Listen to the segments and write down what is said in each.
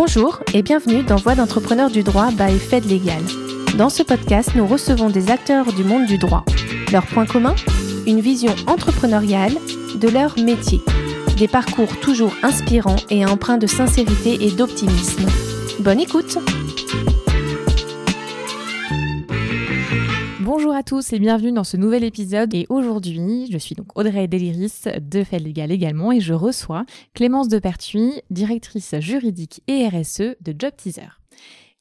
Bonjour et bienvenue dans Voix d'entrepreneur du droit by Fed Légal. Dans ce podcast, nous recevons des acteurs du monde du droit. Leur point commun Une vision entrepreneuriale de leur métier. Des parcours toujours inspirants et empreints de sincérité et d'optimisme. Bonne écoute Bonjour à tous et bienvenue dans ce nouvel épisode. Et aujourd'hui, je suis donc Audrey Deliris de Fait Légal également et je reçois Clémence Depertuis, directrice juridique et RSE de Job Teaser.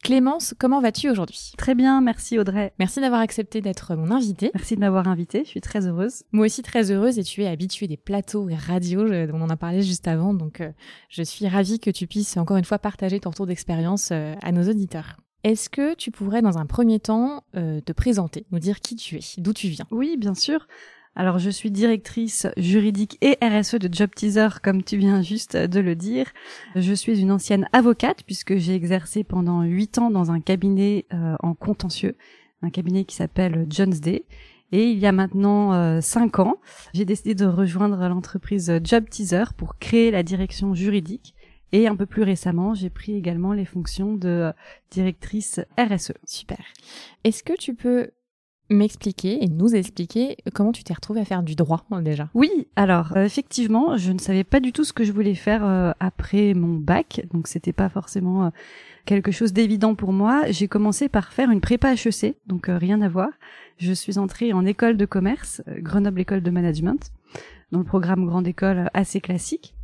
Clémence, comment vas-tu aujourd'hui? Très bien, merci Audrey. Merci d'avoir accepté d'être mon invitée. Merci de m'avoir invitée, je suis très heureuse. Moi aussi très heureuse et tu es habituée des plateaux et radios, on en a parlé juste avant, donc euh, je suis ravie que tu puisses encore une fois partager ton retour d'expérience euh, à nos auditeurs. Est-ce que tu pourrais, dans un premier temps, euh, te présenter, nous dire qui tu es, d'où tu viens? Oui, bien sûr. Alors, je suis directrice juridique et RSE de Job Teaser, comme tu viens juste de le dire. Je suis une ancienne avocate, puisque j'ai exercé pendant huit ans dans un cabinet euh, en contentieux, un cabinet qui s'appelle Jones Day. Et il y a maintenant euh, cinq ans, j'ai décidé de rejoindre l'entreprise Job Teaser pour créer la direction juridique et un peu plus récemment, j'ai pris également les fonctions de euh, directrice RSE. Super. Est-ce que tu peux m'expliquer et nous expliquer comment tu t'es retrouvée à faire du droit déjà? Oui, alors euh, effectivement, je ne savais pas du tout ce que je voulais faire euh, après mon bac, donc c'était pas forcément quelque chose d'évident pour moi. J'ai commencé par faire une prépa HEC, donc rien à voir. Je suis entrée en école de commerce, Grenoble École de Management, dans le programme Grande École assez classique.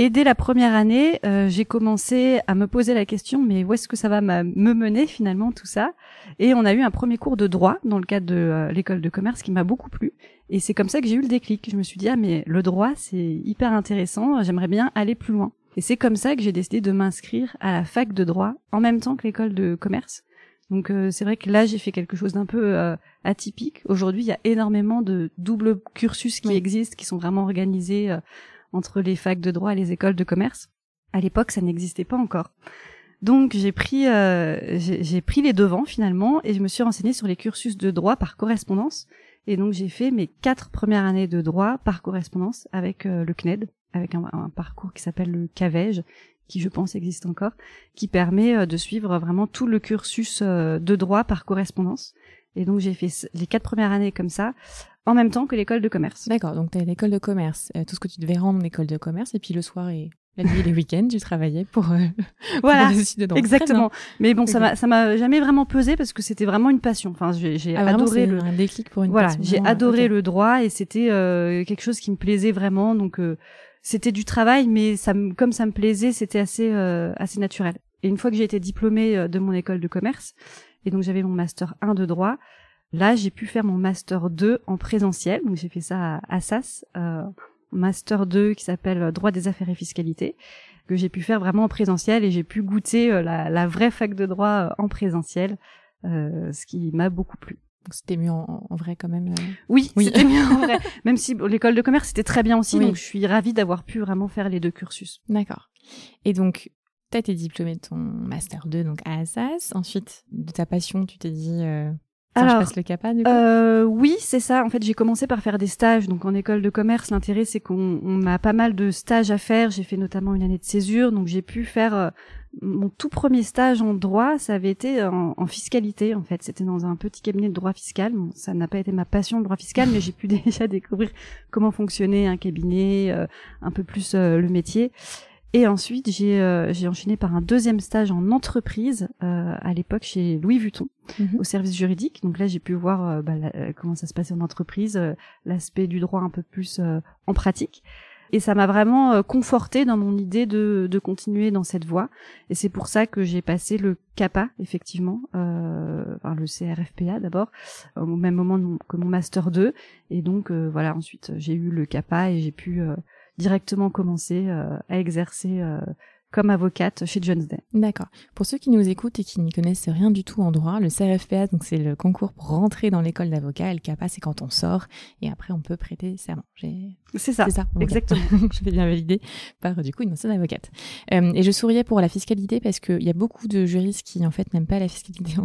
Et dès la première année, euh, j'ai commencé à me poser la question, mais où est-ce que ça va me mener finalement tout ça? Et on a eu un premier cours de droit dans le cadre de euh, l'école de commerce qui m'a beaucoup plu. Et c'est comme ça que j'ai eu le déclic. Je me suis dit, ah mais le droit, c'est hyper intéressant, j'aimerais bien aller plus loin. Et c'est comme ça que j'ai décidé de m'inscrire à la fac de droit en même temps que l'école de commerce. Donc euh, c'est vrai que là j'ai fait quelque chose d'un peu atypique. Aujourd'hui il y a énormément de doubles cursus qui existent, qui sont vraiment organisés entre les facs de droit et les écoles de commerce. À l'époque, ça n'existait pas encore. Donc j'ai pris euh, j'ai pris les devants finalement et je me suis renseignée sur les cursus de droit par correspondance et donc j'ai fait mes quatre premières années de droit par correspondance avec euh, le CNED avec un, parcours qui s'appelle le CAVEJ qui je pense existe encore qui permet euh, de suivre vraiment tout le cursus de droit par correspondance et donc j'ai fait les quatre premières années comme ça en même temps que l'école de commerce. D'accord, donc tu as l'école de commerce, euh, tout ce que tu devais rendre en école de commerce, et puis le soir et la nuit et les week-ends, tu travaillais pour, euh, voilà, exactement. Mais bon, ça m'a ça m'a jamais vraiment pesé parce que c'était vraiment une passion. Enfin, j'ai ah, adoré le un déclic pour une voilà, j'ai adoré le droit et c'était euh, quelque chose qui me plaisait vraiment. Donc euh, c'était du travail, mais ça comme ça me plaisait, c'était assez assez naturel. Et une fois que j'ai été diplômée de mon école de commerce, et donc j'avais mon master 1 de droit, Là, j'ai pu faire mon master 2 en présentiel, donc j'ai fait ça à Assas, euh, master 2 qui s'appelle droit des affaires et fiscalité, que j'ai pu faire vraiment en présentiel et j'ai pu goûter euh, la, vraie fac de droit euh, en présentiel, euh, ce qui m'a beaucoup plu. Donc c'était mieux en, vrai quand même. Oui, oui. c'était mieux en vrai. Même si l'école de commerce c'était très bien aussi, donc je suis ravie d'avoir pu vraiment faire les deux cursus. D'accord. Et donc tu as été diplômée de ton master 2 donc à Assas. Ensuite, de ta passion, tu t'es dit alors, le CAPA, du coup euh, oui, c'est ça. En fait, j'ai commencé par faire des stages. Donc, en école de commerce, l'intérêt, c'est qu'on a pas mal de stages à faire. J'ai fait notamment une année de césure, donc j'ai pu faire euh, mon tout premier stage en droit. Ça avait été en, fiscalité, en fait. C'était dans un petit cabinet de droit fiscal. ça n'a pas été ma passion, le droit fiscal, mais j'ai pu déjà découvrir comment fonctionnait un cabinet, euh, un peu plus euh, le métier. Et ensuite, j'ai euh, enchaîné par un deuxième stage en entreprise, euh, à l'époque chez Louis Vuitton, mhm. au service juridique. Donc là, j'ai pu voir euh, bah, comment ça se passait en entreprise, l'aspect du droit un peu plus en pratique. Et ça m'a vraiment conforté dans mon idée de, de continuer dans cette voie. Et c'est pour ça que j'ai passé le CAPA, effectivement, enfin le CRFPA d'abord, au même moment que mon Master 2. Et donc, voilà, ensuite, j'ai eu le CAPA et j'ai pu directement commencer euh, à exercer euh, comme avocate chez Jones Day. D'accord. Pour ceux qui nous écoutent et qui n'y connaissent rien du tout en droit, le CRFPA, donc c'est le concours pour rentrer dans l'école d'avocat. Le CAPA, c'est quand on sort et après on peut prêter serment. C'est ça. C'est ça. Exactement. je vais bien valider par du coup une ancienne avocate. Euh, et je souriais pour la fiscalité parce qu'il y a beaucoup de juristes qui en fait n'aiment pas la fiscalité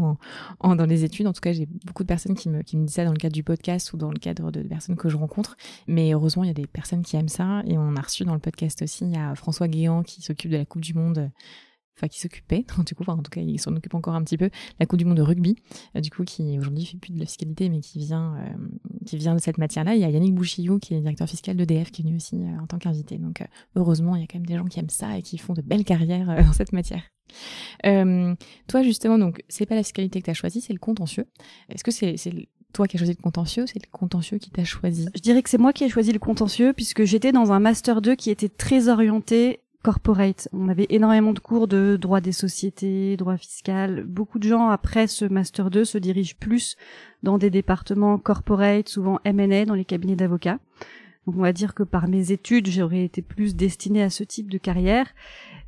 en, dans les études. En tout cas, j'ai beaucoup de personnes qui me, qui me disent ça dans le cadre du podcast ou dans le cadre de personnes que je rencontre. Mais heureusement, il y a des personnes qui aiment ça et on a reçu dans le podcast aussi, il y a François Guéant qui s'occupe de la Coupe du Monde enfin qui s'occupait, du coup, en tout cas, il s'en occupe encore un petit peu, la Coupe du Monde de rugby, du coup, qui aujourd'hui fait plus de la fiscalité, mais qui vient, qui vient de cette matière-là. Il y a Yannick Bouchillou, qui est directeur fiscal d'EDF, qui est venu aussi en tant qu'invité. Donc, heureusement, il y a quand même des gens qui aiment ça et qui font de belles carrières dans cette matière. toi, justement, donc, c'est pas la fiscalité que tu as choisie, c'est le contentieux. Est-ce que c'est toi qui as choisi le contentieux, c'est le contentieux qui t'a choisi? Je dirais que c'est moi qui ai choisi le contentieux puisque j'étais dans un master 2 qui était très orienté corporate. On avait énormément de cours de droit des sociétés, droit fiscal. Beaucoup de gens après ce master 2 se dirigent plus dans des départements corporate, souvent M&A dans les cabinets d'avocats. Donc on va dire que par mes études, j'aurais été plus destinée à ce type de carrière.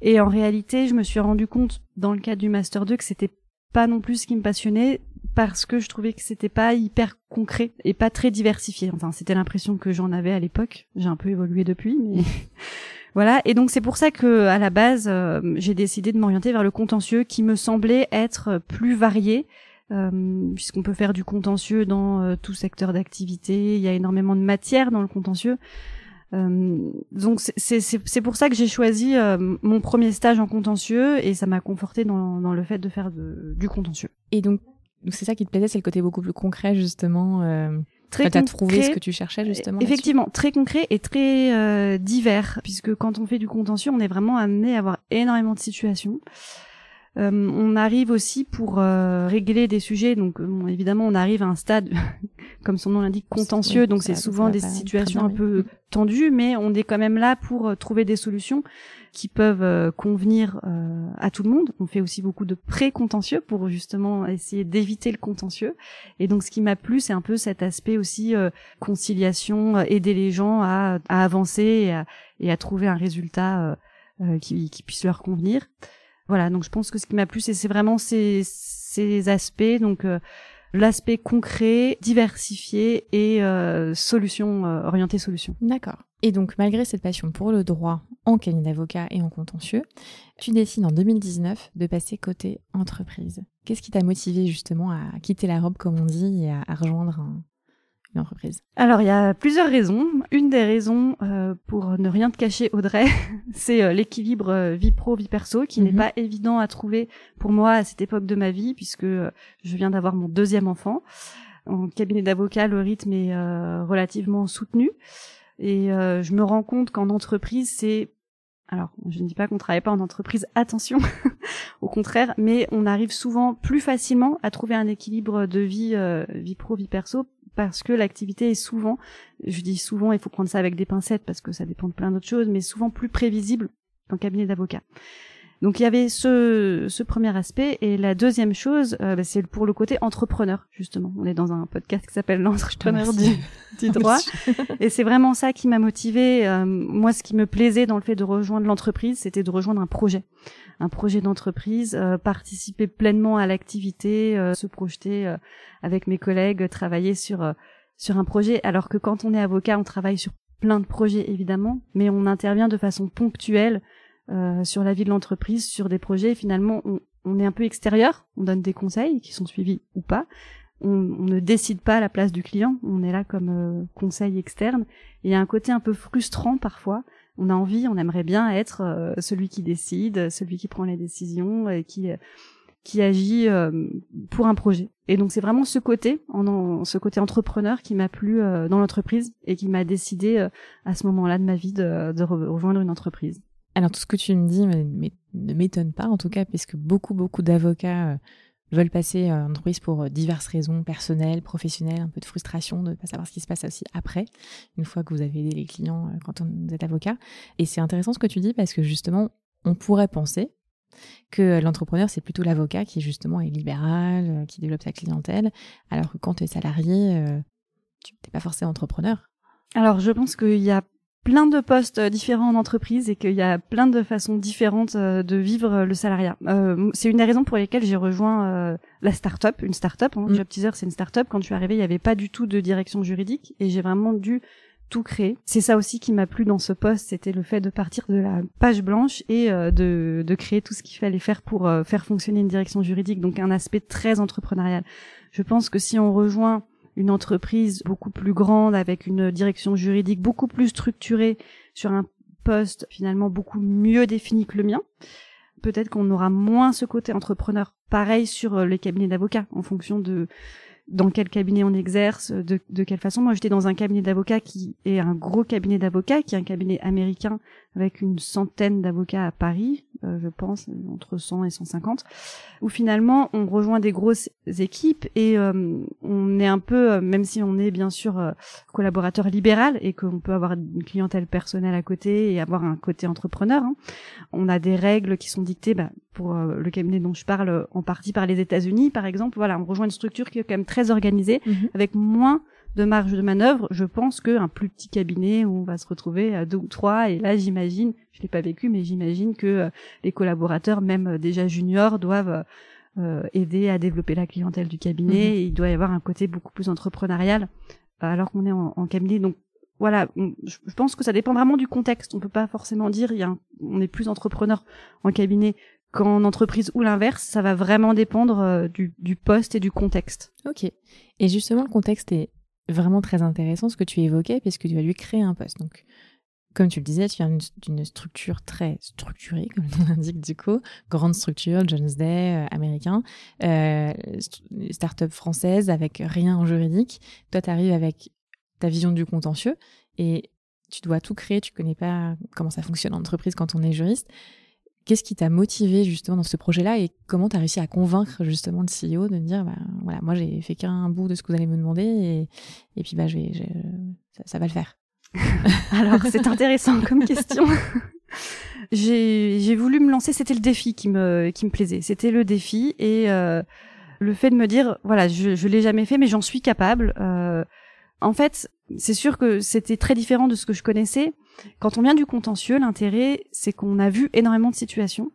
Et en réalité, je me suis rendu compte dans le cadre du master 2 que c'était pas non plus ce qui me passionnait parce que je trouvais que c'était pas hyper concret et pas très diversifié. Enfin, c'était l'impression que j'en avais à l'époque. J'ai un peu évolué depuis, mais voilà. Et donc c'est pour ça que à la base, euh, j'ai décidé de m'orienter vers le contentieux, qui me semblait être plus varié. Euh, puisqu'on peut faire du contentieux dans euh, tout secteur d'activité, il y a énormément de matière dans le contentieux. donc c'est pour ça que j'ai choisi mon premier stage en contentieux et ça m'a conforté dans, le fait de faire du contentieux. Et donc c'est ça qui te plaisait, c'est le côté beaucoup plus concret justement. Euh... Très concret. trouvé ce que tu cherchais justement. Effectivement, très concret et très euh, divers, puisque quand on fait du contentieux, on est vraiment amené à avoir énormément de situations. Euh, on arrive aussi pour euh, régler des sujets. Donc évidemment, on arrive à un stade, comme son nom l'indique, contentieux. donc c'est souvent des situations un peu tendues, mais on est quand même là pour euh, trouver des solutions qui peuvent convenir à tout le monde. On fait aussi beaucoup de pré-contentieux pour justement essayer d'éviter le contentieux. Et donc ce qui m'a plu, c'est un peu cet aspect aussi conciliation, aider les gens à, avancer et à, et à, trouver un résultat qui, qui puisse leur convenir. Voilà, donc je pense que ce qui m'a plu, c'est vraiment ces, ces aspects, donc euh, l'aspect concret, diversifié et euh, solution euh, orienté solution. D'accord. Et donc malgré cette passion pour le droit en cabinet d'avocat et en contentieux, tu décides en 2019 de passer côté entreprise. Qu'est-ce qui t'a motivé justement à quitter la robe comme on dit et à rejoindre un, entreprise Alors, il y a plusieurs raisons. Une des raisons, euh, pour ne rien te cacher, Audrey, c'est euh, l'équilibre euh, vie pro, vie perso, qui n'est mhm. pas évident à trouver pour moi à cette époque de ma vie, puisque je viens d'avoir mon deuxième enfant. En cabinet d'avocat, le rythme est relativement soutenu. Et je me rends compte qu'en entreprise, c'est alors, je ne dis pas qu'on travaille pas en entreprise, attention, au contraire, mais on arrive souvent plus facilement à trouver un équilibre de vie, vie pro, vie perso, parce que l'activité est souvent, je dis souvent, il faut prendre ça avec des pincettes parce que ça dépend de plein d'autres choses, mais souvent plus prévisible qu'en cabinet d'avocat. Donc il y avait ce, ce premier aspect et la deuxième chose, euh, bah, c'est pour le côté entrepreneur justement. On est dans un podcast qui s'appelle l'entrepreneur du, du, droit et c'est vraiment ça qui m'a motivé. Euh, moi, ce qui me plaisait dans le fait de rejoindre l'entreprise, c'était de rejoindre un projet, un projet d'entreprise, euh, participer pleinement à l'activité, se projeter avec mes collègues, travailler sur sur un projet. Alors que quand on est avocat, on travaille sur plein de projets évidemment, mais on intervient de façon ponctuelle euh, sur la vie de l'entreprise, sur des projets. finalement, on, on, est un peu extérieur, on donne des conseils qui sont suivis ou pas. On, on ne décide pas à la place du client, on est là comme euh, conseil externe. il y a un côté un peu frustrant parfois. On a envie, on aimerait bien être euh, celui qui décide, celui qui prend les décisions et qui qui agit pour un projet. Et donc c'est vraiment ce côté, ce côté entrepreneur qui m'a plu dans l'entreprise et qui m'a décidé à ce moment-là de ma vie de, rejoindre une entreprise. Alors tout ce que tu me dis ne m'étonne pas en tout cas, puisque beaucoup beaucoup d'avocats euh, veulent passer en entreprise pour euh, diverses raisons personnelles, professionnelles, un peu de frustration de ne pas savoir ce qui se passe aussi après, une fois que vous avez aidé les clients euh, quand vous êtes avocat. Et c'est intéressant ce que tu dis parce que justement, on pourrait penser que l'entrepreneur, c'est plutôt l'avocat qui justement est libéral, qui développe sa clientèle, alors que quand tu es salarié, tu n'es pas forcément entrepreneur. Alors je pense qu'il y a plein de postes euh, différents en entreprise et qu'il y a plein de façons différentes euh, de vivre euh, le salariat. Euh, c'est une des raisons pour lesquelles j'ai rejoint euh, la start-up, une start-up. Hein. Mm. Job Teaser, c'est une start-up. Quand je suis arrivée, il n'y avait pas du tout de direction juridique et j'ai vraiment dû tout créer. C'est ça aussi qui m'a plu dans ce poste, c'était le fait de partir de la page blanche et de, de créer tout ce qu'il fallait faire pour faire fonctionner une direction juridique. Donc un aspect très entrepreneurial. Je pense que si on rejoint une entreprise beaucoup plus grande avec une direction juridique beaucoup plus structurée sur un poste finalement beaucoup mieux défini que le mien peut-être qu'on aura moins ce côté entrepreneur. Pareil sur les cabinets d'avocats, en fonction de dans quel cabinet on exerce, de, de quelle façon. Moi, j'étais dans un cabinet d'avocats qui est un gros cabinet d'avocats, qui est un cabinet américain avec une centaine d'avocats à Paris, euh, je pense, entre 100 et 150, où finalement on rejoint des grosses équipes et euh, on est un peu, euh, même si on est bien sûr collaborateur libéral et qu'on peut avoir une clientèle personnelle à côté et avoir un côté entrepreneur, hein, on a des règles qui sont dictées bah, pour le cabinet dont je parle en partie par les États-Unis, par exemple. Voilà, on rejoint une structure qui est quand même très organisée, mhm. avec moins de marge de manœuvre, je pense qu'un plus petit cabinet où on va se retrouver à deux ou trois, et là j'imagine, je l'ai pas vécu, mais j'imagine que euh, les collaborateurs, même euh, déjà juniors, doivent euh, aider à développer la clientèle du cabinet. Mhm. Et il doit y avoir un côté beaucoup plus entrepreneurial, alors qu'on est en, cabinet. Donc voilà, je pense que ça dépend vraiment du contexte. On peut pas forcément dire il y a on est plus entrepreneur en cabinet qu'en entreprise ou l'inverse. Ça va vraiment dépendre du, du poste et du contexte. Ok. Et justement, le contexte est vraiment très intéressant ce que tu évoquais, puisque tu vas lui créer un poste. Donc, comme tu le disais, tu viens d'une structure très structurée, comme on indique du coup, grande structure, Jones Day, euh, américain, euh, start-up française avec rien en juridique. Toi, tu arrives avec ta vision du contentieux et tu dois tout créer, tu connais pas comment ça fonctionne en entreprise quand on est juriste. Qu'est-ce qui t'a motivé justement dans ce projet-là et comment tu as réussi à convaincre justement le CEO de me dire bah, voilà moi j'ai fait qu'un bout de ce que vous allez me demander et, et puis bah je vais, ça, va le faire. Alors c'est intéressant comme question. j'ai voulu me lancer, c'était le défi qui me qui me plaisait, c'était le défi et euh, le fait de me dire voilà je je l'ai jamais fait mais j'en suis capable. Euh, en fait c'est sûr que c'était très différent de ce que je connaissais quand on vient du contentieux, l'intérêt, c'est qu'on a vu énormément de situations.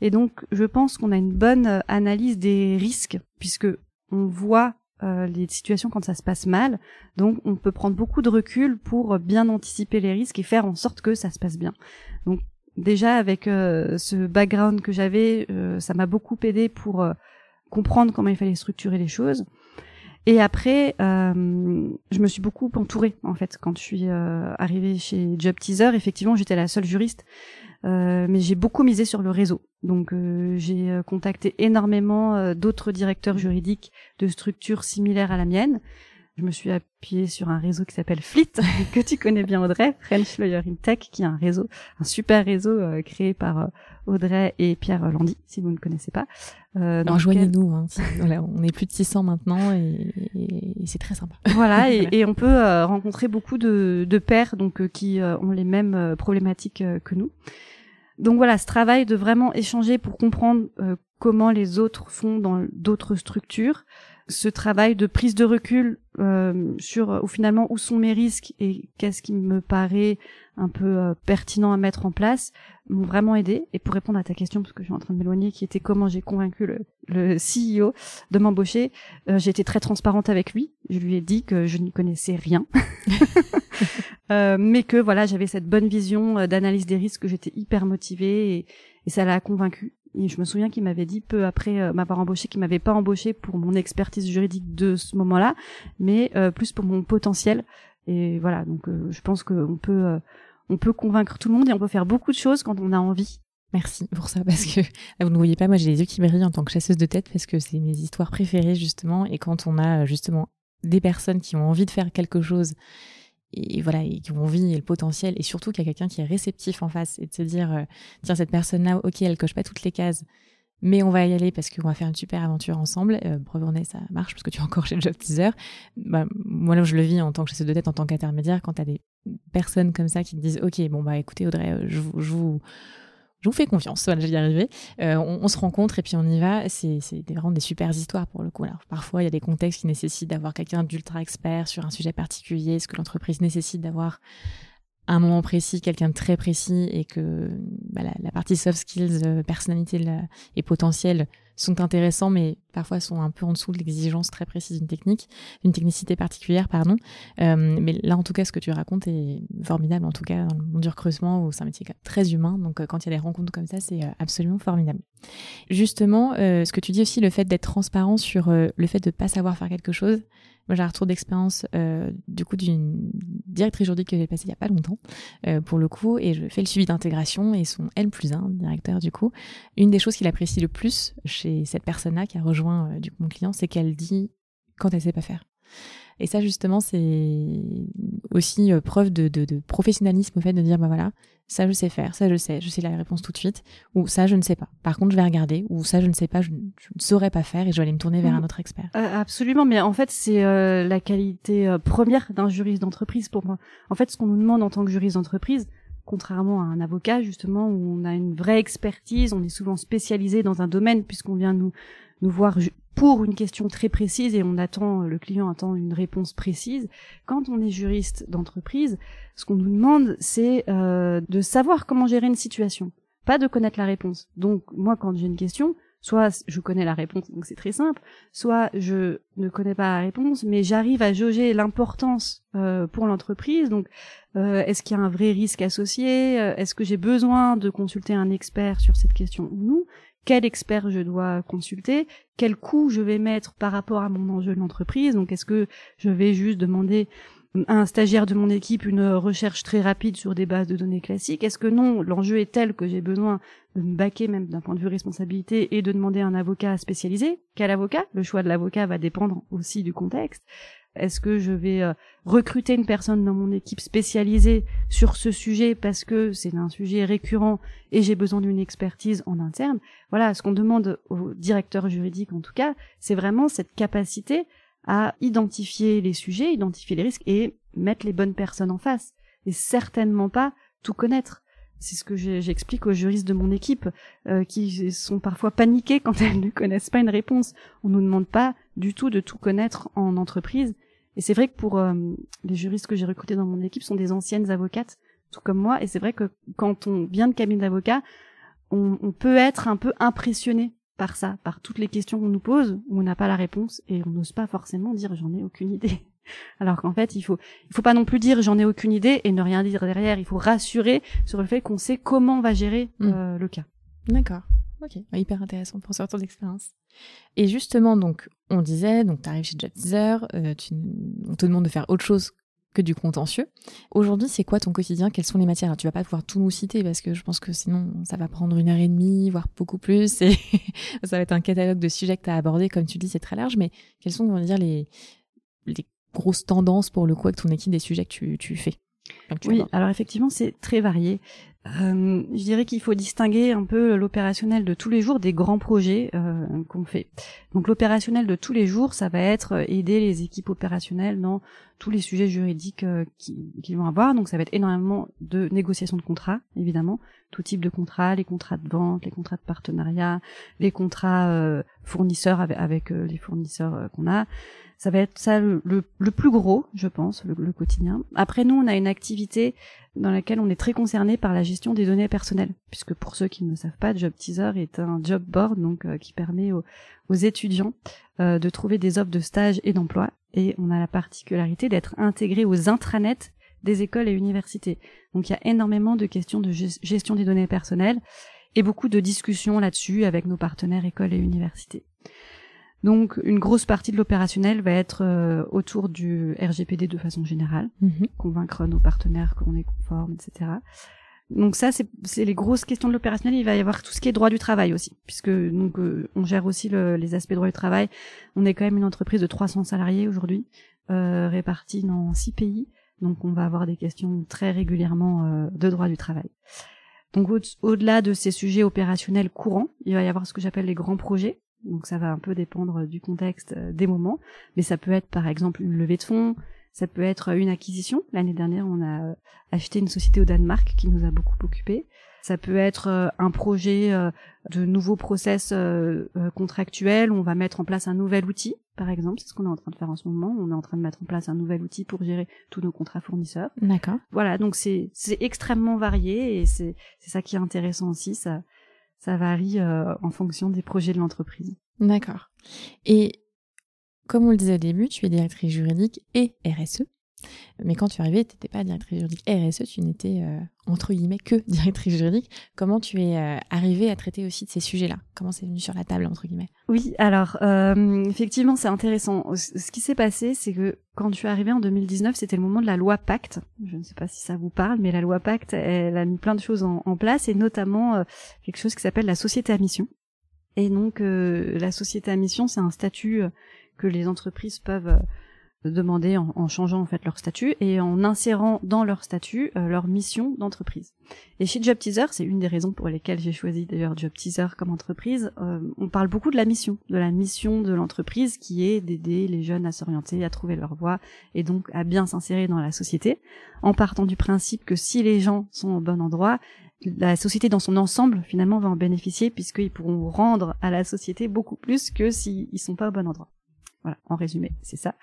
Et donc, je pense qu'on a une bonne euh, analyse des risques, puisque on voit euh, les situations quand ça se passe mal. Donc, on peut prendre beaucoup de recul pour bien anticiper les risques et faire en sorte que ça se passe bien. Donc, déjà avec euh, ce background que j'avais, ça m'a beaucoup aidé pour comprendre comment il fallait structurer les choses. Et après, euh, je me suis beaucoup entourée en fait quand je suis euh, arrivée chez Job Teaser. Effectivement, j'étais la seule juriste, euh, mais j'ai beaucoup misé sur le réseau. Donc, euh, j'ai contacté énormément d'autres directeurs juridiques de structures similaires à la mienne. Je me suis appuyée sur un réseau qui s'appelle Fleet, que tu connais bien Audrey, French Lawyer in Tech, qui est un réseau, un super réseau créé par Audrey et Pierre Landy, si vous ne connaissez pas. Euh, Rejoignez-nous, hein, on est plus de 600 maintenant et, c'est très sympa. Voilà, et, on peut euh, rencontrer beaucoup de, de pairs donc euh, qui euh, ont les mêmes problématiques que nous. Donc voilà, ce travail de vraiment échanger pour comprendre comment les autres font dans d'autres structures, ce travail de prise de recul euh, sur ou finalement où sont mes risques et qu'est-ce qui me paraît un peu euh, pertinent à mettre en place m'ont vraiment aidé. Et pour répondre à ta question parce que je suis en train de m'éloigner qui était comment j'ai convaincu le, le, CEO de m'embaucher euh, j'ai été très transparente avec lui. Je lui ai dit que je n'y connaissais rien. Euh, mais que voilà j'avais cette bonne vision euh, d'analyse des risques que j'étais hyper motivée et, et ça l'a convaincu je me souviens qu'il m'avait dit peu après euh, m'avoir embauché qu'il m'avait pas embauché pour mon expertise juridique de ce moment-là, mais euh, plus pour mon potentiel. Et voilà, donc euh, je pense qu'on peut on peut convaincre tout le monde et on peut faire beaucoup de choses quand on a envie. Merci pour ça parce que vous ne voyez pas, moi j'ai les yeux qui brillent en tant que chasseuse de tête parce que c'est mes histoires préférées justement et quand on a justement des personnes qui ont envie de faire quelque chose et voilà, et qui ont envie et le potentiel, et surtout qu'il y a quelqu'un qui est réceptif en face, et de se dire, euh, tiens, cette personne-là, ok, elle coche pas toutes les cases, mais on va y aller parce qu'on va faire une super aventure ensemble. Euh, ça marche parce que tu es encore chez le job teaser. Bah, moi, là, je le vis en tant que chasseuse de tête, en tant qu'intermédiaire, quand tu as des personnes comme ça qui te disent, ok, bon, bah écoutez, Audrey, euh, je, je vous je vous fais confiance, voilà, je vais y arriver. Euh, on, se rencontre et puis on y va. C'est vraiment des super histoires pour le coup. Alors, parfois, il y a des contextes qui nécessitent d'avoir quelqu'un d'ultra expert sur un sujet particulier, ce que l'entreprise nécessite d'avoir à un moment précis, quelqu'un de très précis et que bah, la, partie soft skills, euh, personnalité et potentiel sont intéressants, mais parfois sont un peu en dessous de l'exigence très précise d'une technique, d'une technicité particulière, pardon. Euh, mais là, en tout cas, ce que tu racontes est formidable, en tout cas, dans le monde du recrutement, où c'est un métier très humain. Donc, euh, quand il y a des rencontres comme ça, c'est euh, absolument formidable. Justement, ce que tu dis aussi, le fait d'être transparent sur le fait de ne pas savoir faire quelque chose, moi, j'ai un retour d'expérience du coup d'une directrice juridique que j'ai passée il y a pas longtemps pour le coup, et je fais le suivi d'intégration et son N plus 1 directeur du coup. Une des choses qu'il apprécie le plus chez cette personne-là qui a rejoint euh, du coup mon client, c'est qu'elle dit quand elle sait pas faire. Et ça, justement, c'est aussi euh, preuve de, de, de, professionnalisme au fait de dire, bah voilà, ça je sais faire, ça je sais, je sais la réponse tout de suite, ou ça je ne sais pas. Par contre, je vais regarder, ou ça je ne sais pas, je, ne saurais pas faire et je vais aller me tourner vers mm. un autre expert. Euh, absolument, mais en fait, c'est euh, la qualité première d'un juriste d'entreprise pour moi. En fait, ce qu'on nous demande en tant que juriste d'entreprise, contrairement à un avocat justement où on a une vraie expertise, on est souvent spécialisé dans un domaine puisqu'on vient nous nous voir pour une question très précise et on attend, le client attend une réponse précise. Quand on est juriste d'entreprise, ce qu'on nous demande, c'est euh, de savoir comment gérer une situation, pas de connaître la réponse. Donc moi, quand j'ai une question, soit je connais la réponse, donc c'est très simple, soit je ne connais pas la réponse, mais j'arrive à jauger l'importance euh, pour l'entreprise. Donc, euh, est-ce qu'il y a un vrai risque associé? Est-ce que j'ai besoin de consulter un expert sur cette question ou non? Quel expert je dois consulter, quel coût je vais mettre par rapport à mon enjeu de l'entreprise. Donc, est-ce que je vais juste demander à un stagiaire de mon équipe une recherche très rapide sur des bases de données classiques? Est-ce que non, l'enjeu est tel que j'ai besoin de me baquer même d'un point de vue responsabilité et de demander un avocat spécialisé? Quel avocat? Le choix de l'avocat va dépendre aussi du contexte. Est-ce que je vais euh, recruter une personne dans mon équipe spécialisée sur ce sujet parce que c'est un sujet récurrent et j'ai besoin d'une expertise en interne? Voilà, ce qu'on demande au directeur juridique en tout cas, c'est vraiment cette capacité à identifier les sujets, identifier les risques et mettre les bonnes personnes en face. Et certainement pas tout connaître. C'est ce que j'explique aux juristes de mon équipe, euh, qui sont parfois paniqués quand elles ne connaissent pas une réponse. On nous demande pas du tout de tout connaître en entreprise, et c'est vrai que pour euh, les juristes que j'ai recrutés dans mon équipe sont des anciennes avocates, tout comme moi. Et c'est vrai que quand on vient de cabinet d'avocat, on, on, peut être un peu impressionné par ça, par toutes les questions qu'on nous pose où on n'a pas la réponse et on n'ose pas forcément dire j'en ai aucune idée. Alors qu'en fait, il faut, il faut pas non plus dire j'en ai aucune idée et ne rien dire derrière. Il faut rassurer sur le fait qu'on sait comment on va gérer mm. euh, le cas. D'accord. Ok, hyper intéressant pour sortir d'expérience. Et justement, donc, on disait, donc, tu arrives chez JobTeaser, euh, on te demande de faire autre chose que du contentieux. Aujourd'hui, c'est quoi ton quotidien? Quelles sont les matières? Tu vas pas pouvoir tout nous citer parce que je pense que sinon, ça va prendre une heure et demie, voire beaucoup plus. Et ça va être un catalogue de sujets que tu as abordé. Comme tu dis, c'est très large. Mais quelles sont, on va dire, les, les grosses tendances pour le coup avec ton équipe des sujets que tu, tu fais oui, alors effectivement, c'est très varié. Euh, je dirais qu'il faut distinguer un peu l'opérationnel de tous les jours des grands projets euh, qu'on fait. Donc l'opérationnel de tous les jours, ça va être aider les équipes opérationnelles dans tous les sujets juridiques euh, qu'ils vont avoir. Donc ça va être énormément de négociations de contrats, évidemment, tout type de contrats, les contrats de vente, les contrats de partenariat, les contrats euh, fournisseurs avec, avec euh, les fournisseurs qu'on a. Ça va être ça le, le, plus gros, je pense, le, le, quotidien. Après, nous, on a une activité dans laquelle on est très concerné par la gestion des données personnelles, puisque pour ceux qui ne savent pas, Job Teaser est un job board donc euh, qui permet aux, aux étudiants euh, de trouver des offres de stage et d'emploi. Et on a la particularité d'être intégré aux intranets des écoles et universités. Donc il y a énormément de questions de gestion des données personnelles et beaucoup de discussions là-dessus avec nos partenaires écoles et universités. Donc une grosse partie de l'opérationnel va être euh, autour du RGPD de façon générale, mhm. convaincre nos partenaires qu'on est conforme, etc. Donc ça, c'est les grosses questions de l'opérationnel. Il va y avoir tout ce qui est droit du travail aussi, puisque donc euh, on gère aussi le, les aspects droit du travail. On est quand même une entreprise de 300 salariés aujourd'hui, euh, répartis dans six pays. Donc on va avoir des questions très régulièrement euh, de droit du travail. Donc au-delà de ces sujets opérationnels courants, il va y avoir ce que j'appelle les grands projets. Donc ça va un peu dépendre du contexte euh, des moments, mais ça peut être par exemple une levée de fonds, ça peut être une acquisition. L'année dernière, on a euh, acheté une société au Danemark qui nous a beaucoup occupé. Ça peut être euh, un projet de nouveaux process contractuels. On va mettre en place un nouvel outil, par exemple. C'est ce qu'on est en train de faire en ce moment. On est en train de mettre en place un nouvel outil pour gérer tous nos contrats fournisseurs. D'accord. Voilà, donc c'est c'est extrêmement varié et c'est c'est ça qui est intéressant aussi. Ça ça varie euh, en fonction des projets de l'entreprise. D'accord. Et comme on le disait au début, tu es directrice juridique et RSE. Mais quand tu arrivée, tu n'étais pas directrice juridique RSE, tu n'étais euh, entre guillemets que directrice juridique. Comment tu es euh, arrivée à traiter aussi de ces sujets-là? Comment c'est venu sur la table entre guillemets? Oui, alors euh, effectivement, c'est intéressant. Ce qui s'est passé, c'est que quand je suis arrivée en 2019, c'était le moment de la loi Pacte. Je ne sais pas si ça vous parle, mais la loi Pacte, elle a mis plein de choses en, place et notamment quelque chose qui s'appelle la société à mission. Et donc, la société à mission, c'est un statut que les entreprises peuvent euh, demander en, changeant en fait leur statut et en insérant dans leur statut euh, leur mission d'entreprise. Et chez Job Teaser, c'est une des raisons pour lesquelles j'ai choisi d'ailleurs Job Teaser comme entreprise, euh, on parle beaucoup de la mission, de la mission de l'entreprise qui est d'aider les jeunes à s'orienter, à trouver leur voie et donc à bien s'insérer dans la société, en partant du principe que si les gens sont au bon endroit, la société dans son ensemble finalement va en bénéficier puisqu'ils pourront rendre à la société beaucoup plus que s'ils sont pas au bon endroit. Voilà, en résumé, c'est ça.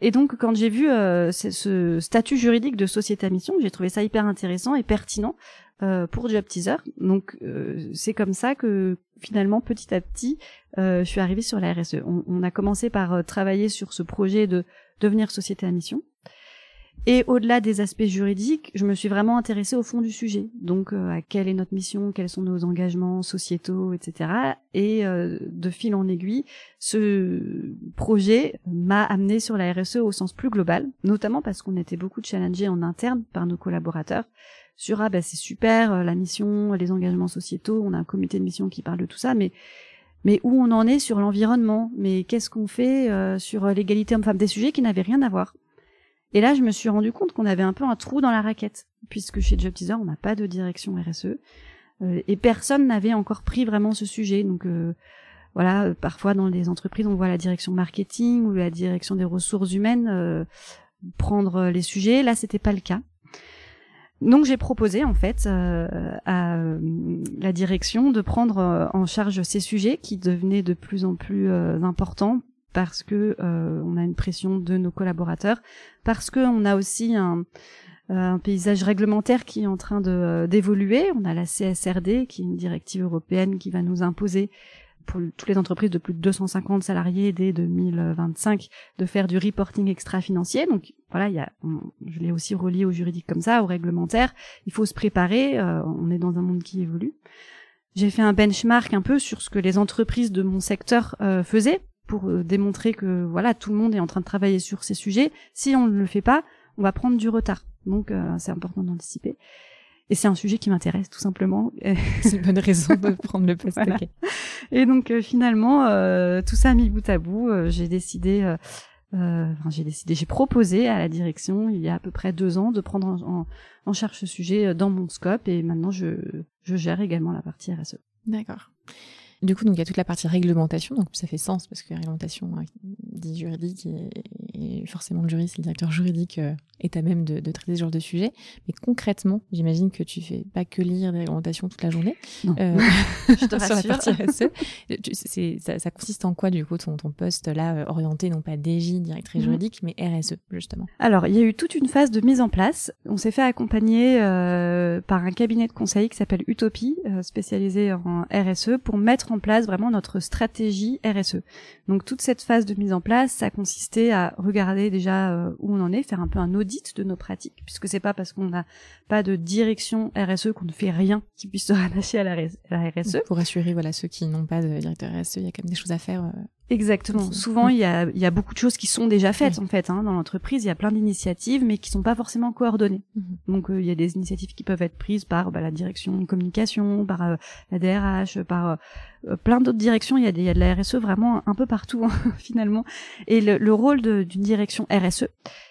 Et donc, quand j'ai vu euh, ce statut juridique de société à mission, j'ai trouvé ça hyper intéressant et pertinent euh, pour Job Teaser. Donc, euh, c'est comme ça que finalement, petit à petit, je suis arrivée sur la RSE. On, on a commencé par travailler sur ce projet de devenir société à mission. Et au-delà des aspects juridiques, je me suis vraiment intéressée au fond du sujet. Donc, euh, à quelle est notre mission, quels sont nos engagements sociétaux, etc. Et euh, de fil en aiguille, ce projet m'a amené sur la RSE au sens plus global, notamment parce qu'on était beaucoup challengés en interne par nos collaborateurs sur ah bah c'est super euh, la mission, les engagements sociétaux, on a un comité de mission qui parle de tout ça, mais mais où on en est sur l'environnement, mais qu'est-ce qu'on fait sur l'égalité homme-femme, des sujets qui n'avaient rien à voir. Et là, je me suis rendu compte qu'on avait un peu un trou dans la raquette, puisque chez Job on n'a pas de direction RSE, euh, et personne n'avait encore pris vraiment ce sujet. Donc euh, voilà, euh, parfois dans les entreprises, on voit la direction marketing ou la direction des ressources humaines prendre les sujets. Là, c'était pas le cas. Donc j'ai proposé en fait à la direction de prendre en charge ces sujets qui devenaient de plus en plus importants parce que euh, on a une pression de nos collaborateurs, parce que on a aussi un, un paysage réglementaire qui est en train de euh, d'évoluer. On a la CSRD, qui est une directive européenne qui va nous imposer pour toutes les entreprises de plus de 250 salariés dès 2025 de faire du reporting extra-financier. Donc voilà, il y a, je l'ai aussi relié au juridique comme ça, au réglementaire. Il faut se préparer. Euh, on est dans un monde qui évolue. J'ai fait un benchmark un peu sur ce que les entreprises de mon secteur euh, faisaient pour euh, démontrer que voilà tout le monde est en train de travailler sur ces sujets. Si on ne le fait pas, on va prendre du retard. Donc euh, c'est important d'anticiper. Et c'est un sujet qui m'intéresse tout simplement. c'est une bonne raison de prendre le poste. Et donc euh, finalement, tout ça mis bout à bout, j'ai décidé, enfin j'ai décidé, j'ai proposé à la direction il y a à peu près deux ans de prendre en, en charge ce sujet dans mon scope et maintenant je, je gère également la partie RSE. D'accord. Du coup, donc il y a toute la partie réglementation, donc ça fait sens parce que réglementation euh, dit juridique et, forcément le juriste, le directeur juridique euh, est à même de, traiter ce genre de sujet. Mais concrètement, j'imagine que tu fais pas que lire des réglementations toute la journée. Non. Euh, je te sur la partie RSE. ça, ça, consiste en quoi du coup ton, ton poste là euh, orienté non pas DJ, directrice mhm. juridique, mais RSE justement? Alors il y a eu toute une phase de mise en place. On s'est fait accompagner par un cabinet de conseil qui s'appelle Utopie, spécialisé en RSE, pour mettre en place vraiment notre stratégie RSE. Donc toute cette phase de mise en place, ça consistait à regarder déjà euh, où on en est, faire un peu un audit de nos pratiques, puisque c'est pas parce qu'on n'a pas de direction RSE qu'on ne fait rien qui puisse se rattacher à la, RSE. Pour assurer voilà ceux qui n'ont pas de directeur RSE, il y a quand même des choses à faire. Exactement. Souvent, il y a, y a beaucoup de choses qui sont déjà faites en fait hein, dans l'entreprise. Il y a plein d'initiatives, mais qui sont pas forcément coordonnées. Mhm. Donc, euh, il y a des initiatives qui peuvent être prises par bah, la direction communication, par euh, la DRH, par euh, plein d'autres directions. Il y, a des, il y a de la RSE vraiment un peu partout hein, finalement. Et le, le rôle d'une direction RSE,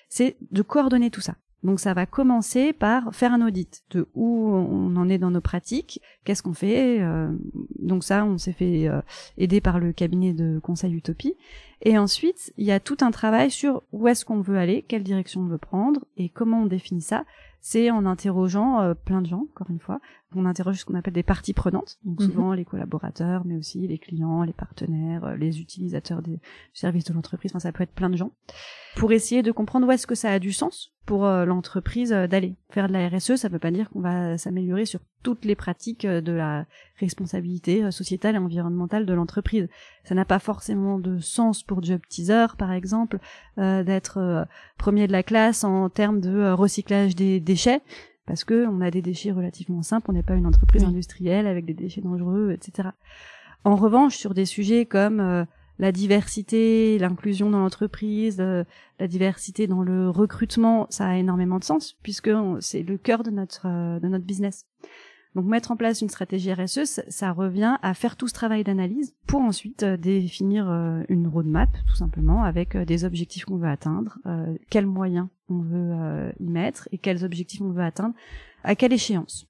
c'est de coordonner tout ça. Donc ça va commencer par faire un audit de où on en est dans nos pratiques, qu'est-ce qu'on fait. Euh, donc ça, on s'est fait euh, aider par le cabinet de conseil Utopie. Et ensuite, il y a tout un travail sur où est-ce qu'on veut aller, quelle direction on veut prendre et comment on définit ça. C'est en interrogeant euh, plein de gens, encore une fois. On interroge ce qu'on appelle des parties prenantes, donc Mhm. souvent les collaborateurs, mais aussi les clients, les partenaires, euh, les utilisateurs des services de l'entreprise. Enfin, ça peut être plein de gens pour essayer de comprendre où est-ce que ça a du sens pour euh, l'entreprise euh, d'aller faire de la RSE. Ça veut pas dire qu'on va s'améliorer sur toutes les pratiques euh, de la responsabilité euh, sociétale et environnementale de l'entreprise. Ça n'a pas forcément de sens pour Job Teaser, par exemple, euh, d'être euh, premier de la classe en termes de euh, recyclage des déchets. Parce que on a des déchets relativement simples, on n'est pas une entreprise Oui. industrielle avec des déchets dangereux, etc. En revanche, sur des sujets comme la diversité, l'inclusion dans l'entreprise, euh, la diversité dans le recrutement, ça a énormément de sens puisque c'est le cœur de notre euh, de notre business. Donc mettre en place une stratégie RSE, ça, revient à faire tout ce travail d'analyse pour ensuite euh, définir euh, une roadmap tout simplement avec euh, des objectifs qu'on veut atteindre, quels moyens on veut y mettre et quels objectifs on veut atteindre, à quelle échéance.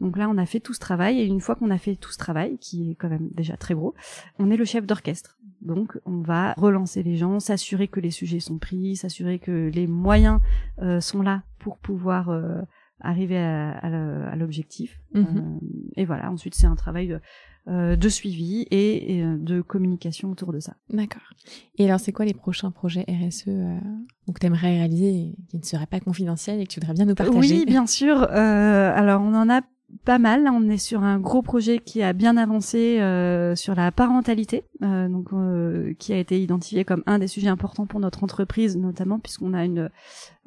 Donc là, on a fait tout ce travail et une fois qu'on a fait tout ce travail, qui est quand même déjà très gros, on est le chef d'orchestre. Donc, on va relancer les gens, s'assurer que les sujets sont pris, s'assurer que les moyens sont là pour pouvoir arriver à, l'objectif. Mhm. Euh, et voilà, ensuite, c'est un travail de, euh, de suivi et, et, euh, de communication autour de ça. D'accord. Et alors, c'est quoi les prochains projets RSE euh, que tu aimerais réaliser qui ne seraient pas confidentiels et que tu voudrais bien nous partager? Oui, bien sûr. Euh, alors, on en a pas mal. On est sur un gros projet qui a bien avancé euh, sur la parentalité, euh, donc euh, qui a été identifié comme un des sujets importants pour notre entreprise, notamment puisqu'on a une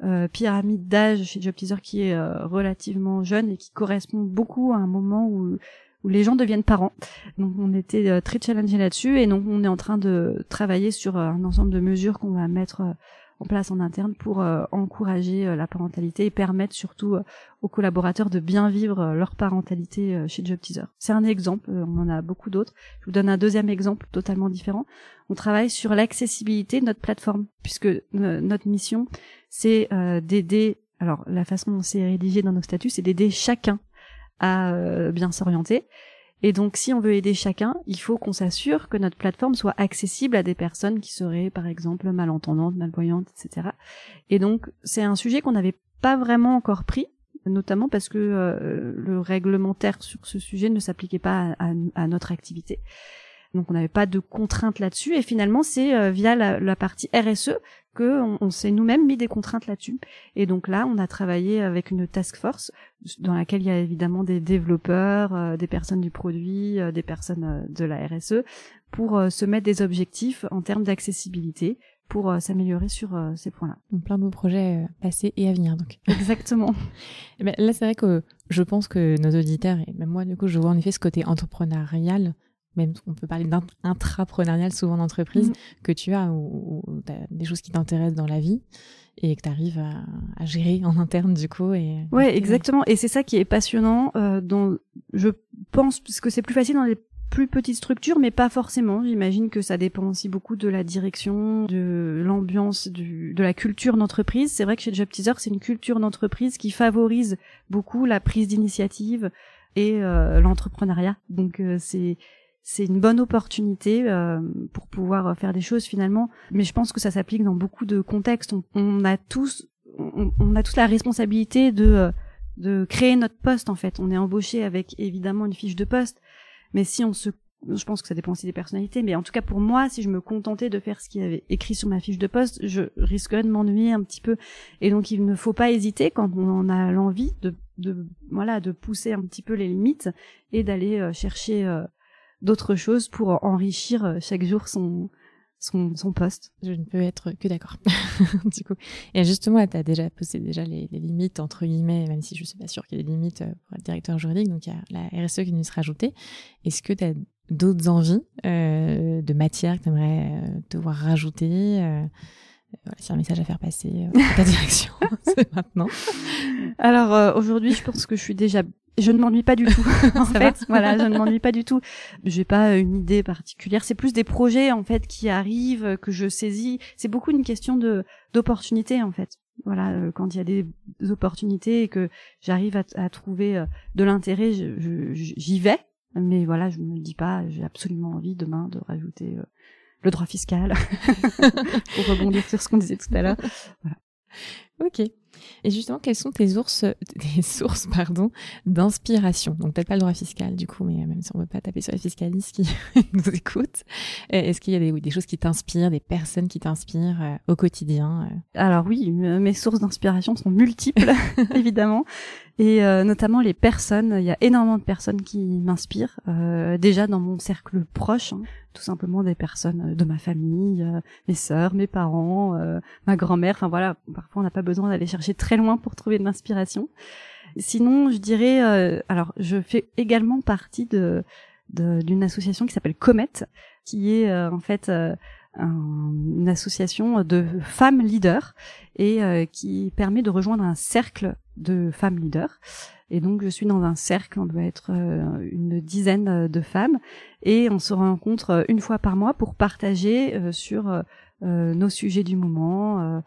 euh, pyramide d'âge chez Job Teaser qui est euh, relativement jeune et qui correspond beaucoup à un moment où où les gens deviennent parents. Donc on était euh, très challengés là-dessus et donc on est en train de travailler sur un ensemble de mesures qu'on va mettre en place en interne pour euh, encourager euh, la parentalité et permettre surtout euh, aux collaborateurs de bien vivre leur parentalité chez Job Teaser. C'est un exemple, on en a beaucoup d'autres. Je vous donne un deuxième exemple totalement différent. On travaille sur l'accessibilité de notre plateforme puisque notre mission c'est d'aider alors la façon dont c'est rédigé dans nos statuts, c'est d'aider chacun à bien s'orienter. Et donc, si on veut aider chacun, il faut qu'on s'assure que notre plateforme soit accessible à des personnes qui seraient, par exemple, malentendantes, malvoyantes, etc. Et donc, c'est un sujet qu'on n'avait pas vraiment encore pris, notamment parce que euh, le réglementaire sur ce sujet ne s'appliquait pas à, notre activité. Donc, on n'avait pas de contraintes là-dessus. Et finalement, c'est euh, via la, la partie RSE que on, on s'est nous-mêmes mis des contraintes là-dessus. Et donc là, on a travaillé avec une task force dans laquelle il y a évidemment des développeurs, euh, des personnes du produit, euh, des personnes de la RSE, pour se mettre des objectifs en termes d'accessibilité, pour euh, s'améliorer sur euh, ces points-là. Donc, plein de beaux projets euh, passés et à venir. Donc, Exactement. Eh ben, là, c'est vrai que je pense que nos auditeurs et même moi, du coup, je vois en effet ce côté entrepreneurial. Même on peut parler d'intrapreneurial souvent d'entreprise Mhm. que tu as as des choses qui t'intéressent dans la vie et que tu arrives à, à gérer en interne du coup et Ouais, exactement. Et c'est ça qui est passionnant. Euh, dont je pense parce que c'est plus facile dans les plus petites structures, mais pas forcément. J'imagine que ça dépend aussi beaucoup de la direction, de l'ambiance, de la culture d'entreprise. C'est vrai que chez Job Teaser, c'est une culture d'entreprise qui favorise beaucoup la prise d'initiative et euh, l'entrepreneuriat. Donc euh, c'est c'est une bonne opportunité euh, pour pouvoir faire des choses finalement. Mais je pense que ça s'applique dans beaucoup de contextes. On, a tous on, on a tous la responsabilité de euh, de créer notre poste en fait. On est embauché avec évidemment une fiche de poste, mais si on se je pense que ça dépend aussi des personnalités, mais en tout cas pour moi, si je me contentais de faire ce qu'il y avait écrit sur ma fiche de poste, je risquerais de m'ennuyer un petit peu. Et donc il ne faut pas hésiter quand on en a l'envie de, de voilà de pousser un petit peu les limites et d'aller euh, chercher euh, d'autres choses pour enrichir euh, chaque jour son son, son poste. Je ne peux être que d'accord. du coup. Et justement, tu as déjà posé déjà les, les, limites, entre guillemets, même si je suis pas sûre qu'il y ait des limites euh, pour être directeur juridique. Donc, il y a la RSE qui nous sera ajoutée. Est-ce que tu as d'autres envies euh, de matière que tu aimerais euh, te voir rajouter euh, voilà, c'est un message à faire passer à ta direction, c'est maintenant. Alors aujourd'hui, je pense que je suis déjà je ne m'ennuie pas du tout. en fait, voilà, je ne m'ennuie pas du tout. J'ai pas une idée particulière. C'est plus des projets en fait qui arrivent, que je saisis. C'est beaucoup une question de d'opportunité en fait. Voilà, euh, quand il y a des opportunités et que j'arrive à, à, trouver euh, de l'intérêt, j'y vais. Mais voilà, je me dis pas, j'ai absolument envie demain de rajouter euh, le droit fiscal, pour rebondir sur ce qu'on disait tout à l'heure. Voilà. Ok. Et justement, quelles sont tes sources, tes sources d'inspiration? Donc peut-être pas le droit fiscal du coup, mais même si on veut pas taper sur les fiscalistes qui nous écoutent, est-ce qu'il y a des, choses qui t'inspirent, des personnes qui t'inspirent euh, au quotidien euh? Alors oui, mes sources d'inspiration sont multiples, évidemment et euh, notamment les personnes. Il y a énormément de personnes qui m'inspirent. Euh, déjà dans mon cercle proche, hein, tout simplement des personnes de ma famille, euh, mes sœurs, mes parents, euh, ma grand-mère. Enfin voilà, parfois on n'a pas besoin d'aller chercher très loin pour trouver de l'inspiration. Sinon, je dirais, alors je fais également partie de d'une association qui s'appelle Comet, qui est en fait une association de femmes leaders et euh, qui permet de rejoindre un cercle de femmes leaders. Et donc je suis dans un cercle, on doit être euh, une dizaine euh, de femmes et on se rencontre une fois par mois pour partager sur nos sujets du moment.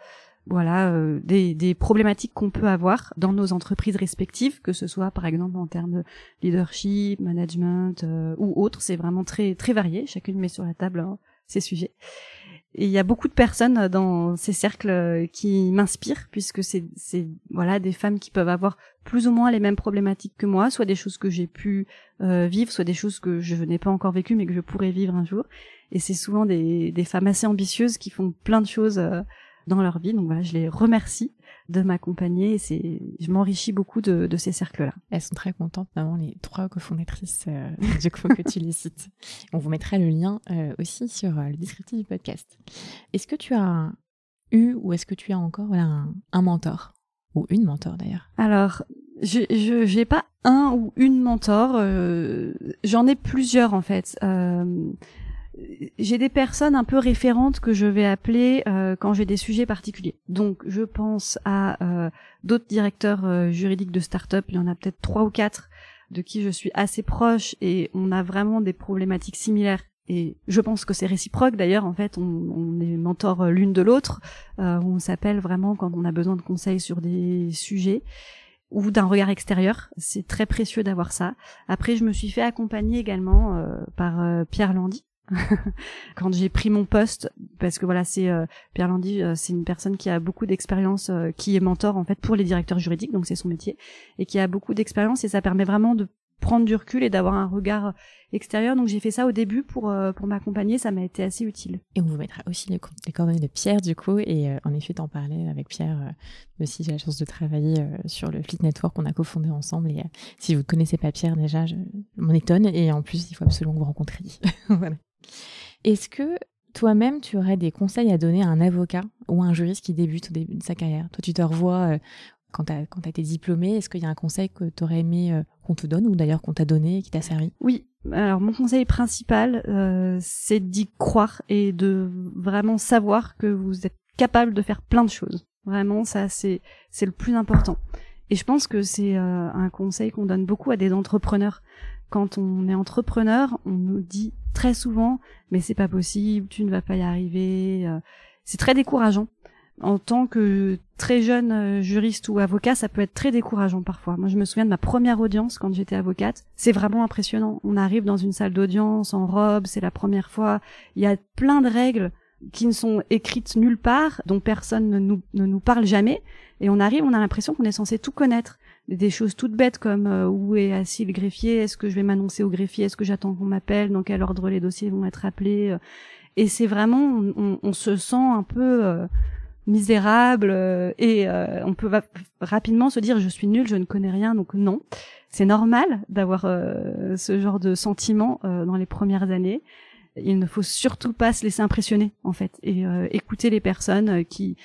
voilà des, problématiques qu'on peut avoir dans nos entreprises respectives, que ce soit par exemple en termes de leadership, management ou autre. C'est vraiment très très varié. Chacune met sur la table hein, ces sujets. Et il y a beaucoup de personnes dans ces cercles qui m'inspirent puisque c'est c'est voilà des femmes qui peuvent avoir plus ou moins les mêmes problématiques que moi, soit des choses que j'ai pu euh, vivre, soit des choses que je n'ai pas encore vécues mais que je pourrais vivre un jour. Et c'est souvent des des femmes assez ambitieuses qui font plein de choses euh, dans leur vie. Donc voilà, je les remercie de m'accompagner. C'est, je m'enrichis beaucoup de, de ces cercles-là. Elles sont très contentes, notamment les trois cofondatrices euh, du coup que tu les cites. On vous mettra le lien euh, aussi sur euh, le descriptif du podcast. Est-ce que tu as eu ou est-ce que tu as encore voilà, un, mentor? Ou une mentor d'ailleurs Alors, je j'ai pas un ou une mentor. Euh, J'en ai plusieurs en fait. Euh, j'ai des personnes un peu référentes que je vais appeler euh, quand j'ai des sujets particuliers. Donc, je pense à euh, d'autres directeurs euh, juridiques de start-up. Il y en a peut-être trois ou quatre de qui je suis assez proche et on a vraiment des problématiques similaires. Et je pense que c'est réciproque. D'ailleurs, en fait, on, on est mentors l'une de l'autre. on s'appelle vraiment quand on a besoin de conseils sur des sujets ou d'un regard extérieur. C'est très précieux d'avoir ça. Après, je me suis fait accompagner également par Pierre Landy, quand j'ai pris mon poste parce que voilà c'est euh, Pierre Landy euh, c'est une personne qui a beaucoup d'expérience euh, qui est mentor en fait pour les directeurs juridiques donc c'est son métier et qui a beaucoup d'expérience et ça permet vraiment de prendre du recul et d'avoir un regard extérieur. Donc j'ai fait ça au début pour pour m'accompagner ça m'a été assez utile. Et on vous mettra aussi les, coordonnées de Pierre du coup et en effet t'en parlais avec Pierre aussi j'ai la chance de travailler sur le Fleet Network qu'on a cofondé ensemble et si vous ne connaissez pas Pierre déjà je m'en étonne et en plus il faut absolument que vous rencontriez. Voilà est-ce que toi-même, tu aurais des conseils à donner à un avocat ou à un juriste qui débute au début de sa carrière? Toi, tu te revois euh, quand tu as, été diplômé. Est-ce qu'il y a un conseil que tu aurais aimé euh, qu'on te donne ou d'ailleurs qu'on t'a donné et qui t'a servi? Oui. Alors, mon conseil principal, euh, c'est d'y croire et de vraiment savoir que vous êtes capable de faire plein de choses. Vraiment, ça, c'est le plus important. Et je pense que c'est un conseil qu'on donne beaucoup à des entrepreneurs quand on est entrepreneur, on nous dit très souvent mais c'est pas possible, tu ne vas pas y arriver. Euh. C'est très décourageant. En tant que très jeune euh, juriste ou avocat, ça peut être très décourageant parfois. Moi, je me souviens de ma première audience quand j'étais avocate. C'est vraiment impressionnant. On arrive dans une salle d'audience en robe, c'est la première fois. Il y a plein de règles qui ne sont écrites nulle part, dont personne ne nous, ne nous parle jamais. Et on arrive, on a l'impression qu'on est censé tout connaître des choses toutes bêtes comme euh, où est assis le greffier, est-ce que je vais m'annoncer au greffier, est-ce que j'attends qu'on m'appelle, dans quel ordre les dossiers vont être appelés. Euh. et c'est vraiment, on, se sent un peu euh, misérable et on peut rapidement se dire je suis nul, je ne connais rien, donc non. C'est normal d'avoir ce genre de sentiment dans les premières années. Il ne faut surtout pas se laisser impressionner en fait et écouter les personnes qui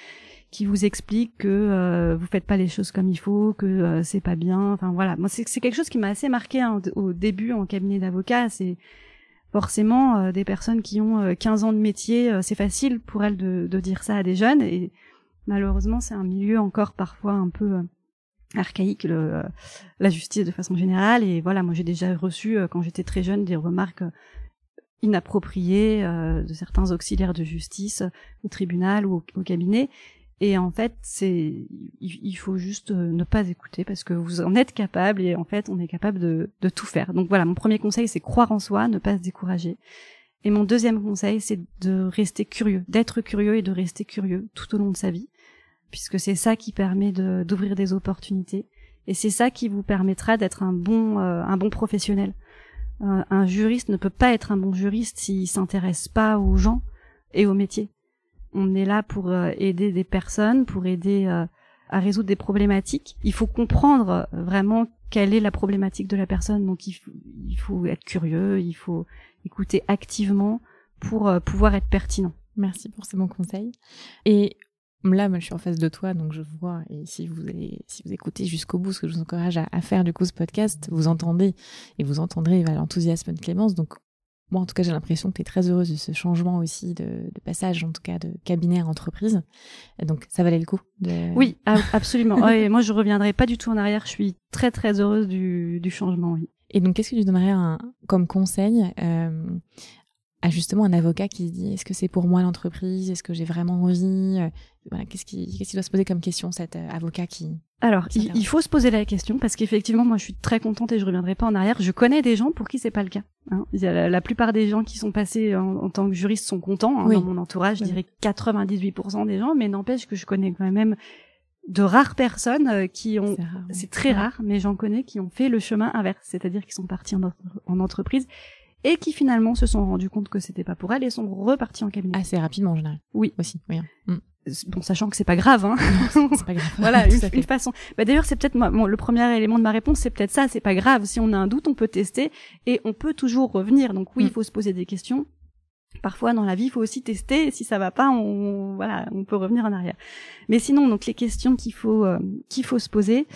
qui vous explique que euh, vous faites pas les choses comme il faut, que euh, c'est pas bien. Enfin voilà, moi c'est quelque chose qui m'a assez marqué hein, au début en cabinet d'avocat. C'est forcément euh, des personnes qui ont 15 ans de métier, c'est facile pour elles de, de, dire ça à des jeunes et malheureusement c'est un milieu encore parfois un peu archaïque le, la justice de façon générale et voilà moi j'ai déjà reçu quand j'étais très jeune des remarques inappropriées de certains auxiliaires de justice au tribunal ou au cabinet et en fait, c'est il faut juste euh, ne pas écouter parce que vous en êtes capable et en fait, on est capable de, tout faire. Donc voilà, mon premier conseil, c'est croire en soi, ne pas se décourager. Et mon deuxième conseil, c'est de rester curieux, d'être curieux et de rester curieux tout au long de sa vie, puisque c'est ça qui permet d'ouvrir des opportunités et c'est ça qui vous permettra d'être un bon euh, un bon professionnel. un juriste ne peut pas être un bon juriste s'il s'intéresse pas aux gens et au métier. On est là pour euh, aider des personnes, pour aider euh, à résoudre des problématiques. Il faut comprendre vraiment quelle est la problématique de la personne. Donc il faut, être curieux, il faut écouter activement pour pouvoir être pertinent. Merci pour ces bons conseils. Et Là, je suis en face de toi, donc je vois. Et si vous allez, si vous écoutez jusqu'au bout, ce que je vous encourage à, faire du coup ce podcast, vous entendez et vous entendrez l'enthousiasme de Clémence. Donc, moi, en tout cas, j'ai l'impression que tu es très heureuse de ce changement aussi de, passage, en tout cas, de cabinet à entreprise. Donc, ça valait le coup. Oui, absolument. moi, je reviendrai pas du tout en arrière. Je suis très, très heureuse du, changement, oui. Et donc, qu'est-ce que tu donnerais comme conseil euh, à justement un avocat qui se dit est-ce que c'est pour moi l'entreprise? Est-ce que j'ai vraiment envie? Voilà, qu'est-ce qu'il doit se poser comme question, cet euh, avocat qui... Alors, il, faut se poser la question parce qu'effectivement, moi, je suis très contente et je reviendrai pas en arrière. Je connais des gens pour qui c'est pas le cas. Hein. La, plupart des gens qui sont passés en, tant que juristes sont contents. Hein, Dans mon entourage, je dirais 98% des gens, mais n'empêche que je connais quand même de rares personnes euh, qui ont, c'est très rare, mais j'en connais qui ont fait le chemin inverse, c'est-à-dire qui sont partis en, en entreprise et qui finalement se sont rendus compte que c'était pas pour elles et sont repartis en cabinet. Assez rapidement en général. Oui. Aussi, oui. Hein. Mm bon sachant que c'est pas grave hein c'est pas grave voilà une, façon bah d'ailleurs c'est peut-être bon, le premier élément de ma réponse c'est peut-être ça c'est pas grave si on a un doute on peut tester et on peut toujours revenir donc oui il mm. faut se poser des questions parfois dans la vie il faut aussi tester si ça va pas on voilà on peut revenir en arrière mais sinon donc les questions qu'il faut euh, qu'il faut se poser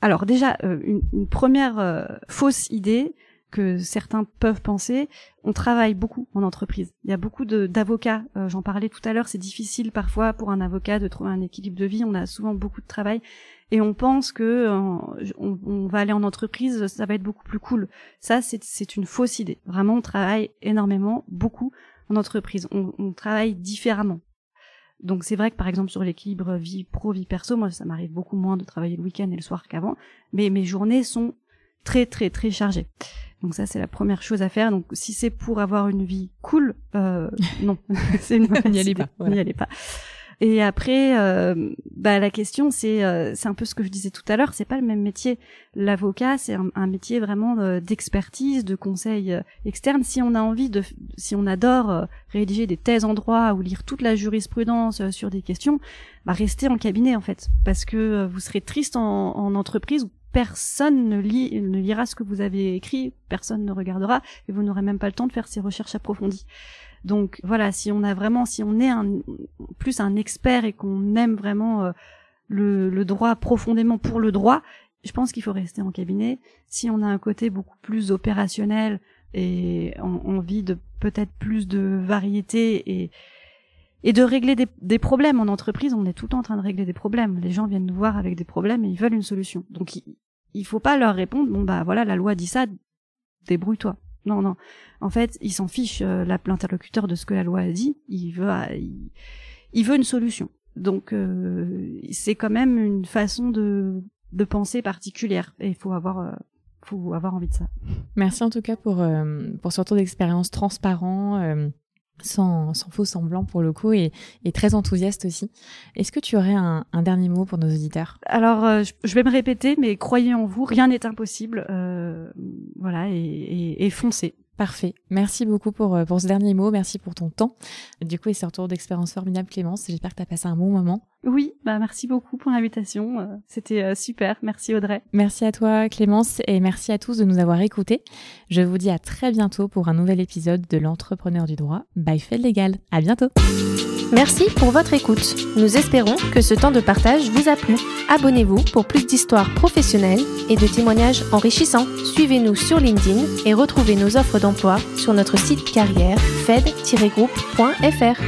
alors déjà euh, une, une, première euh, fausse idée que certains peuvent penser, on travaille beaucoup en entreprise. Il y a beaucoup d'avocats, euh, j'en parlais tout à l'heure, c'est difficile parfois pour un avocat de trouver un équilibre de vie, on a souvent beaucoup de travail et on pense que euh, on, va aller en entreprise, ça va être beaucoup plus cool. Ça, c'est une fausse idée. Vraiment, on travaille énormément, beaucoup en entreprise. On, on travaille différemment. Donc c'est vrai que par exemple sur l'équilibre vie pro vie perso, moi ça m'arrive beaucoup moins de travailler le week-end et le soir qu'avant, mais mes journées sont très très très chargées. Donc ça, c'est la première chose à faire. Donc si c'est pour avoir une vie cool, euh, non, c'est une n'y allez pas. N'y allez pas. Et après, euh, bah, la question, c'est euh, c'est un peu ce que je disais tout à l'heure. C'est pas le même métier. L'avocat, c'est un, métier vraiment euh, d'expertise, de conseil euh, externe. Si on a envie de, si on adore rédiger des thèses en droit ou lire toute la jurisprudence sur des questions, bah restez en cabinet en fait, parce que vous serez triste en, en entreprise personne ne, lit, ne lira ce que vous avez écrit, personne ne regardera, et vous n'aurez même pas le temps de faire ces recherches approfondies. Donc voilà, si on a vraiment, si on est un, plus un expert et qu'on aime vraiment euh, le, droit profondément pour le droit, je pense qu'il faut rester en cabinet. Si on a un côté beaucoup plus opérationnel et envie de peut-être plus de variété et et de régler des, des, problèmes en entreprise, on est tout le temps en train de régler des problèmes. Les gens viennent nous voir avec des problèmes et ils veulent une solution. Donc il faut pas leur répondre bon bah voilà la loi dit ça débrouille-toi. Non non. En fait il s'en fiche euh, l'interlocuteur de ce que la loi a dit. Il veut euh, il, veut une solution. Donc euh, c'est quand même une façon de de penser particulière. Et il faut avoir euh, faut avoir envie de ça. Merci en tout cas pour pour ce retour d'expérience transparent sans, sans, faux semblant pour le coup et, et très enthousiaste aussi. Est-ce que tu aurais un, un, dernier mot pour nos auditeurs? Alors, euh, je, vais me répéter, mais croyez en vous, rien n'est impossible. Euh, voilà, et, et, et foncez. Parfait. Merci beaucoup pour, euh, pour ce dernier mot. Merci pour ton temps. Du coup, et ce retour d'expérience formidable, Clémence. J'espère que tu as passé un bon moment. Oui, bah merci beaucoup pour l'invitation. Euh, c'était euh, super. Merci Audrey. Merci à toi Clémence et merci à tous de nous avoir écoutés. Je vous dis à très bientôt pour un nouvel épisode de l'entrepreneur du droit by Fed Legal. À bientôt. Merci pour votre écoute. Nous espérons que ce temps de partage vous a plu. Abonnez-vous pour plus d'histoires professionnelles et de témoignages enrichissants. Suivez-nous sur LinkedIn et retrouvez nos offres d'emploi sur notre site carrière fed-group.fr.